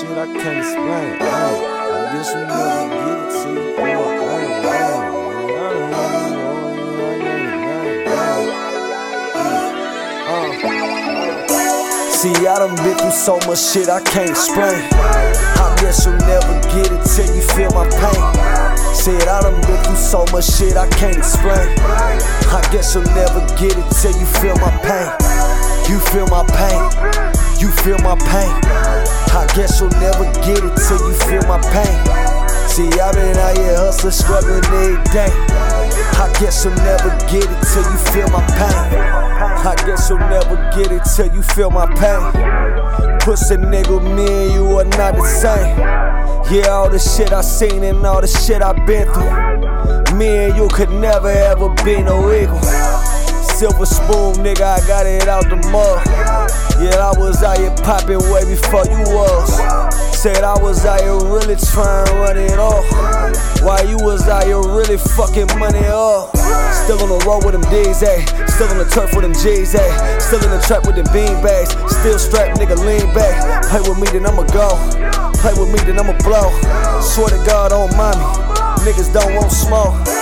shit I can't explain. Ay, I guess you never get it till you feel my pain. See, I done been through so much shit I can't explain. I guess you'll never get it till you feel my pain. Said I done been through so much shit I can't explain. I guess you'll never get it till you feel my pain. You feel my pain. You feel my pain. I guess you'll never get it till you feel my pain. See, i been out here hustling, struggling every day. I guess you'll never get it till you feel my pain. I guess you'll never get it till you feel my pain. Pussy nigga, me and you are not the same. Yeah, all the shit I seen and all the shit I been through. Me and you could never ever be no equal. Silver spoon, nigga, I got it out the mud. Yeah, I was out here popping way before you was. Said I was out here really trying to run it off. While you was out here really fucking money off. Still on the road with them D's, ayy. Still on the turf with them G's, ayy. Still in the trap with them bean bags. Still strapped, nigga, lean back. Play with me, then I'ma go. Play with me, then I'ma blow. Swear to God, on mommy. Niggas don't want smoke.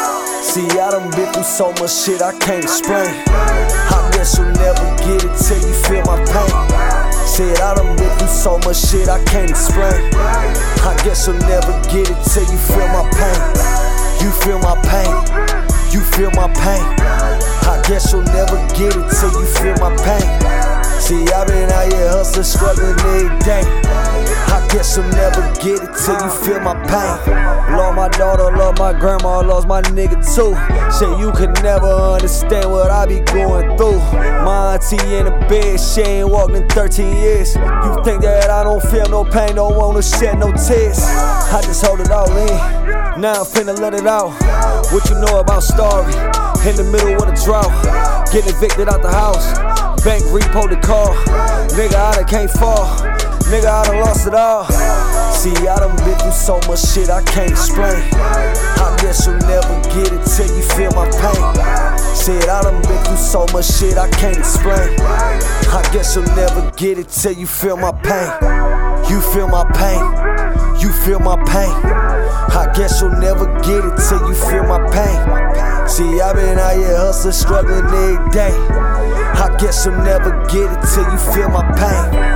See, I done been through so much shit I can't explain. I guess you'll never get it till you feel my pain. Said I done been through so much shit I can't explain. I guess you'll never get it till you feel my pain. You feel my pain. You feel my pain. I guess you'll never get it till you feel my pain. See, i been out here hustling, struggling every day. I guess you'll never get it till you feel my pain. Love my daughter, love my grandma, lost my nigga too. Say you can never understand what I be going through. My auntie in the bed, she ain't walked in 13 years. You think that I don't feel no pain, don't wanna shed no tears. I just hold it all in. Now I'm finna let it out. What you know about Starry? In the middle of the drought, getting evicted out the house. Bank repo the car. Nigga, I done can't fall. Nigga, I done lost it all. See, I done been through so much shit I can't explain. I guess you'll never get it till you feel my pain. Said I done been through so much shit I can't explain. I guess you'll never get it till you feel my pain. You feel my pain. You feel my pain. I guess you'll never get it till you feel my pain. I been out here hustling, struggling every day. I guess you'll never get it till you feel my pain.